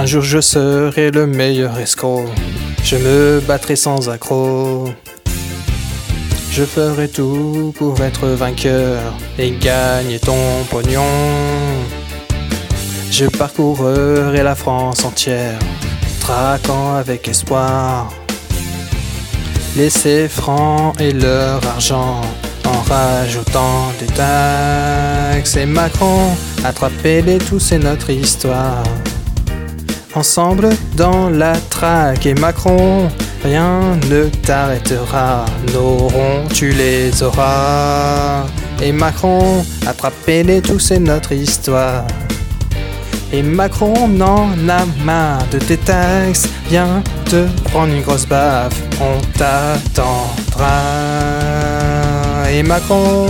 Un jour je serai le meilleur escroc. Je me battrai sans accroc. Je ferai tout pour être vainqueur et gagner ton pognon. Je parcourrai la France entière, traquant avec espoir. Laisser francs et leur argent en rajoutant des taxes. Et Macron, attrapez-les tous, c'est notre histoire. Ensemble dans la traque et Macron, rien ne t'arrêtera. Nos tu les auras. Et Macron, attrapez-les tous, c'est notre histoire. Et Macron n'en a marre de tes taxes. Viens te prendre une grosse baffe, on t'attendra. Et Macron,